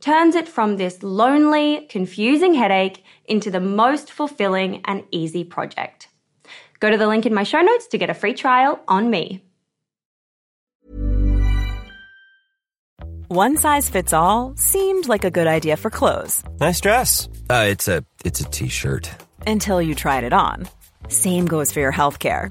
turns it from this lonely, confusing headache into the most fulfilling and easy project. Go to the link in my show notes to get a free trial on me. One size fits all seemed like a good idea for clothes. Nice dress. Uh, it's a it's a t-shirt. Until you tried it on. Same goes for your health care.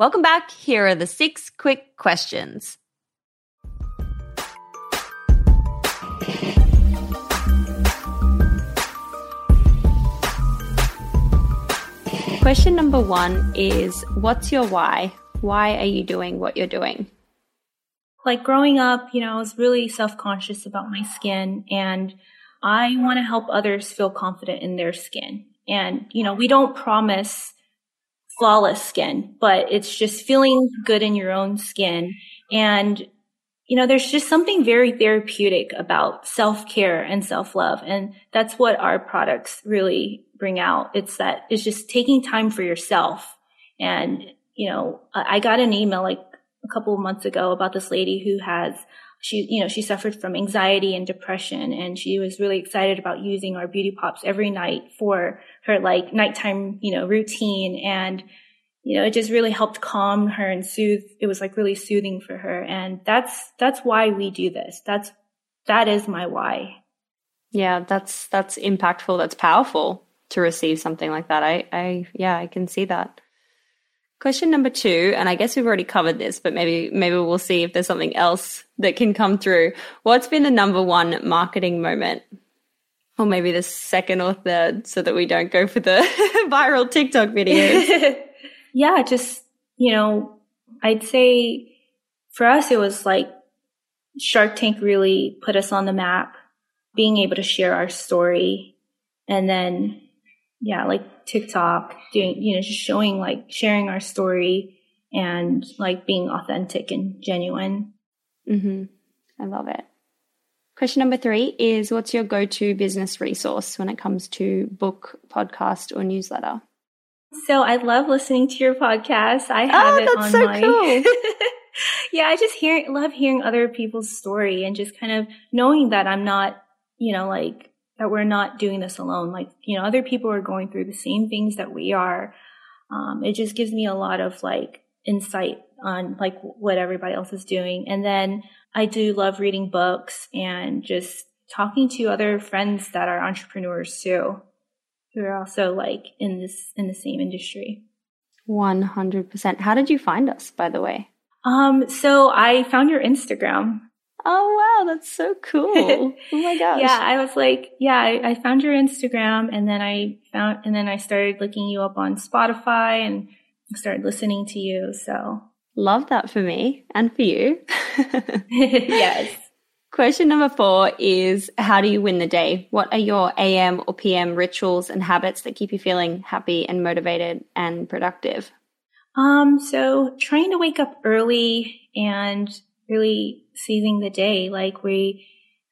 Welcome back. Here are the six quick questions. Question number one is What's your why? Why are you doing what you're doing? Like growing up, you know, I was really self conscious about my skin and I want to help others feel confident in their skin. And, you know, we don't promise flawless skin, but it's just feeling good in your own skin And, you know, there's just something very therapeutic about self care and self love. And that's what our products really bring out. It's that it's just taking time for yourself. And, you know, I got an email like a couple of months ago about this lady who has she, you know, she suffered from anxiety and depression and she was really excited about using our beauty pops every night for her like nighttime, you know, routine. And, you know, it just really helped calm her and soothe. It was like really soothing for her. And that's, that's why we do this. That's, that is my why. Yeah. That's, that's impactful. That's powerful to receive something like that. I, I, yeah, I can see that. Question number two, and I guess we've already covered this, but maybe maybe we'll see if there's something else that can come through. What's been the number one marketing moment? Or maybe the second or third, so that we don't go for the viral TikTok videos. yeah, just, you know, I'd say for us, it was like Shark Tank really put us on the map, being able to share our story. And then yeah, like TikTok, doing, you know, just showing like sharing our story and like being authentic and genuine. Mm-hmm. I love it. Question number three is What's your go to business resource when it comes to book, podcast, or newsletter? So I love listening to your podcast. I have oh, it that's on so my. Cool. yeah, I just hear love hearing other people's story and just kind of knowing that I'm not, you know, like that we're not doing this alone. Like, you know, other people are going through the same things that we are. Um, it just gives me a lot of like insight on like what everybody else is doing. And then I do love reading books and just talking to other friends that are entrepreneurs too, who are also like in this, in the same industry. 100%. How did you find us, by the way? Um, so I found your Instagram Oh wow, that's so cool. oh my gosh. yeah, I was like, yeah, I, I, found your Instagram and then I found and then I started looking you up on Spotify and started listening to you. So Love that for me and for you. yes. Question number four is How do you win the day? What are your AM or PM rituals and habits that keep you feeling happy and motivated and productive? Um, so trying to wake up early and really seizing the day. Like we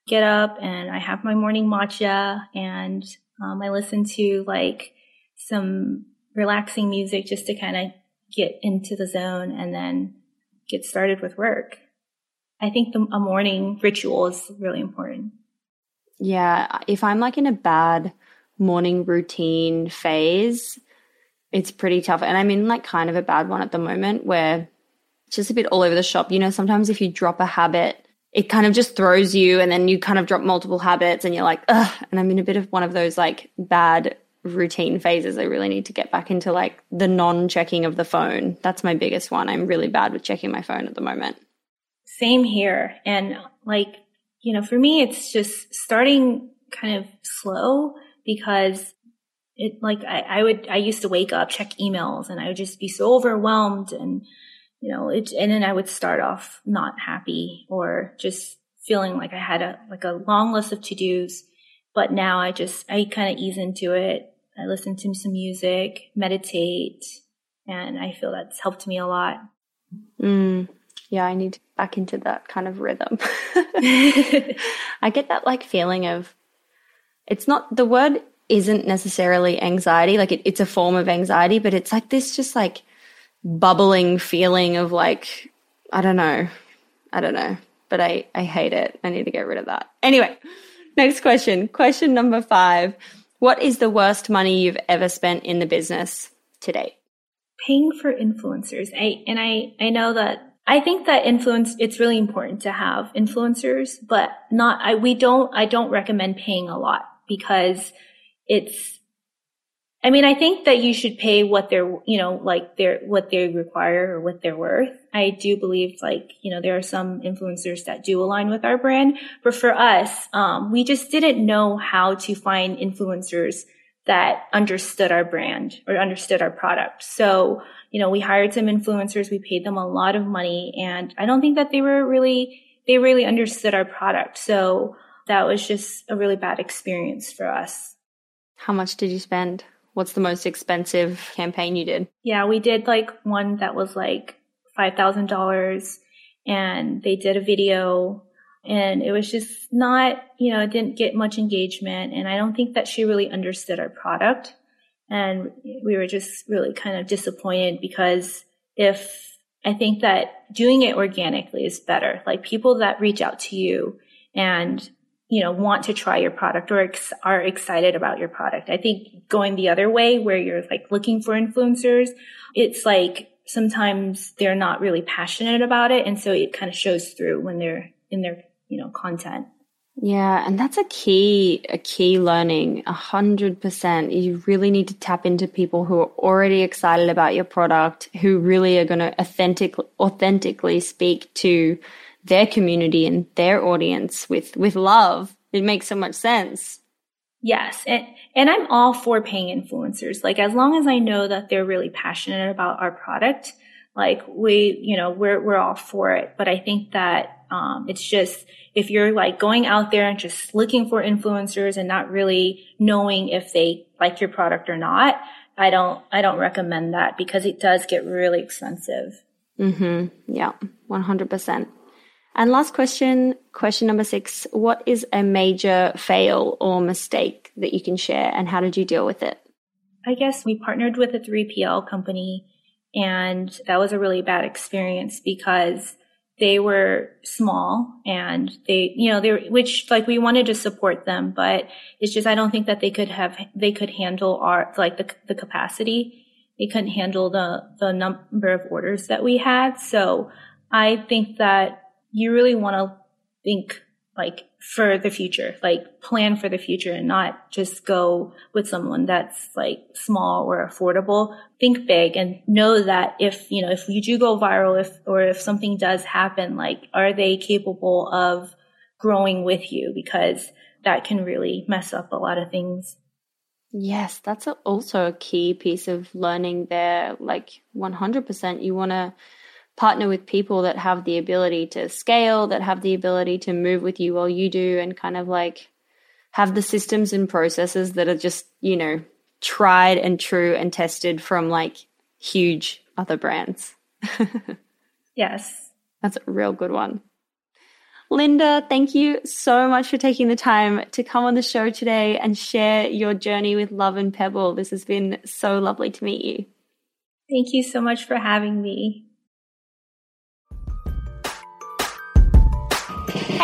get up and I have my morning matcha and um, I listen to like some relaxing music just to kind of get into the zone and then get started with work. I think the, a morning ritual is really important. Yeah. If I'm like in a bad morning routine phase, it's pretty tough. And I'm in like kind of a bad one at the moment where just a bit all over the shop. You know, sometimes if you drop a habit, it kind of just throws you and then you kind of drop multiple habits and you're like, ugh. And I'm in a bit of one of those like bad routine phases. I really need to get back into like the non checking of the phone. That's my biggest one. I'm really bad with checking my phone at the moment. Same here. And like, you know, for me, it's just starting kind of slow because it like I, I would I used to wake up, check emails, and I would just be so overwhelmed and you know, it, and then I would start off not happy or just feeling like I had a, like a long list of to dos. But now I just, I kind of ease into it. I listen to some music, meditate, and I feel that's helped me a lot. Mm, yeah, I need to back into that kind of rhythm. I get that like feeling of, it's not, the word isn't necessarily anxiety. Like it, it's a form of anxiety, but it's like this just like bubbling feeling of like, I don't know. I don't know. But I, I hate it. I need to get rid of that. Anyway, next question. Question number five. What is the worst money you've ever spent in the business to date? Paying for influencers. I, and I, I know that I think that influence, it's really important to have influencers, but not, I, we don't, I don't recommend paying a lot because it's, I mean, I think that you should pay what they're, you know, like they're, what they require or what they're worth. I do believe like, you know, there are some influencers that do align with our brand, but for us, um, we just didn't know how to find influencers that understood our brand or understood our product. So, you know, we hired some influencers, we paid them a lot of money and I don't think that they were really, they really understood our product. So that was just a really bad experience for us. How much did you spend? What's the most expensive campaign you did? Yeah, we did like one that was like $5,000 and they did a video and it was just not, you know, it didn't get much engagement. And I don't think that she really understood our product. And we were just really kind of disappointed because if I think that doing it organically is better, like people that reach out to you and you know, want to try your product or ex- are excited about your product. I think going the other way where you're like looking for influencers, it's like sometimes they're not really passionate about it. And so it kind of shows through when they're in their, you know, content. Yeah, and that's a key, a key learning, a hundred percent. You really need to tap into people who are already excited about your product, who really are going to authentic, authentically speak to their community and their audience with with love. It makes so much sense. Yes, and and I'm all for paying influencers. Like as long as I know that they're really passionate about our product, like we, you know, we're we're all for it. But I think that um, it's just if you're like going out there and just looking for influencers and not really knowing if they like your product or not, I don't I don't recommend that because it does get really expensive. Mhm. Yeah. 100%. And last question, question number six What is a major fail or mistake that you can share, and how did you deal with it? I guess we partnered with a 3PL company, and that was a really bad experience because they were small and they, you know, they were, which like we wanted to support them, but it's just, I don't think that they could have, they could handle our, like the, the capacity. They couldn't handle the, the number of orders that we had. So I think that you really want to think like for the future, like plan for the future and not just go with someone that's like small or affordable. Think big and know that if, you know, if you do go viral, if, or if something does happen, like, are they capable of growing with you? Because that can really mess up a lot of things. Yes, that's also a key piece of learning there. Like 100%, you want to partner with people that have the ability to scale, that have the ability to move with you while you do, and kind of like have the systems and processes that are just, you know, tried and true and tested from like huge other brands. yes. That's a real good one. Lynda, thank you so much for taking the time to come on the show today and share your journey with Love and Pebble. This has been so lovely to meet you. Thank you so much for having me.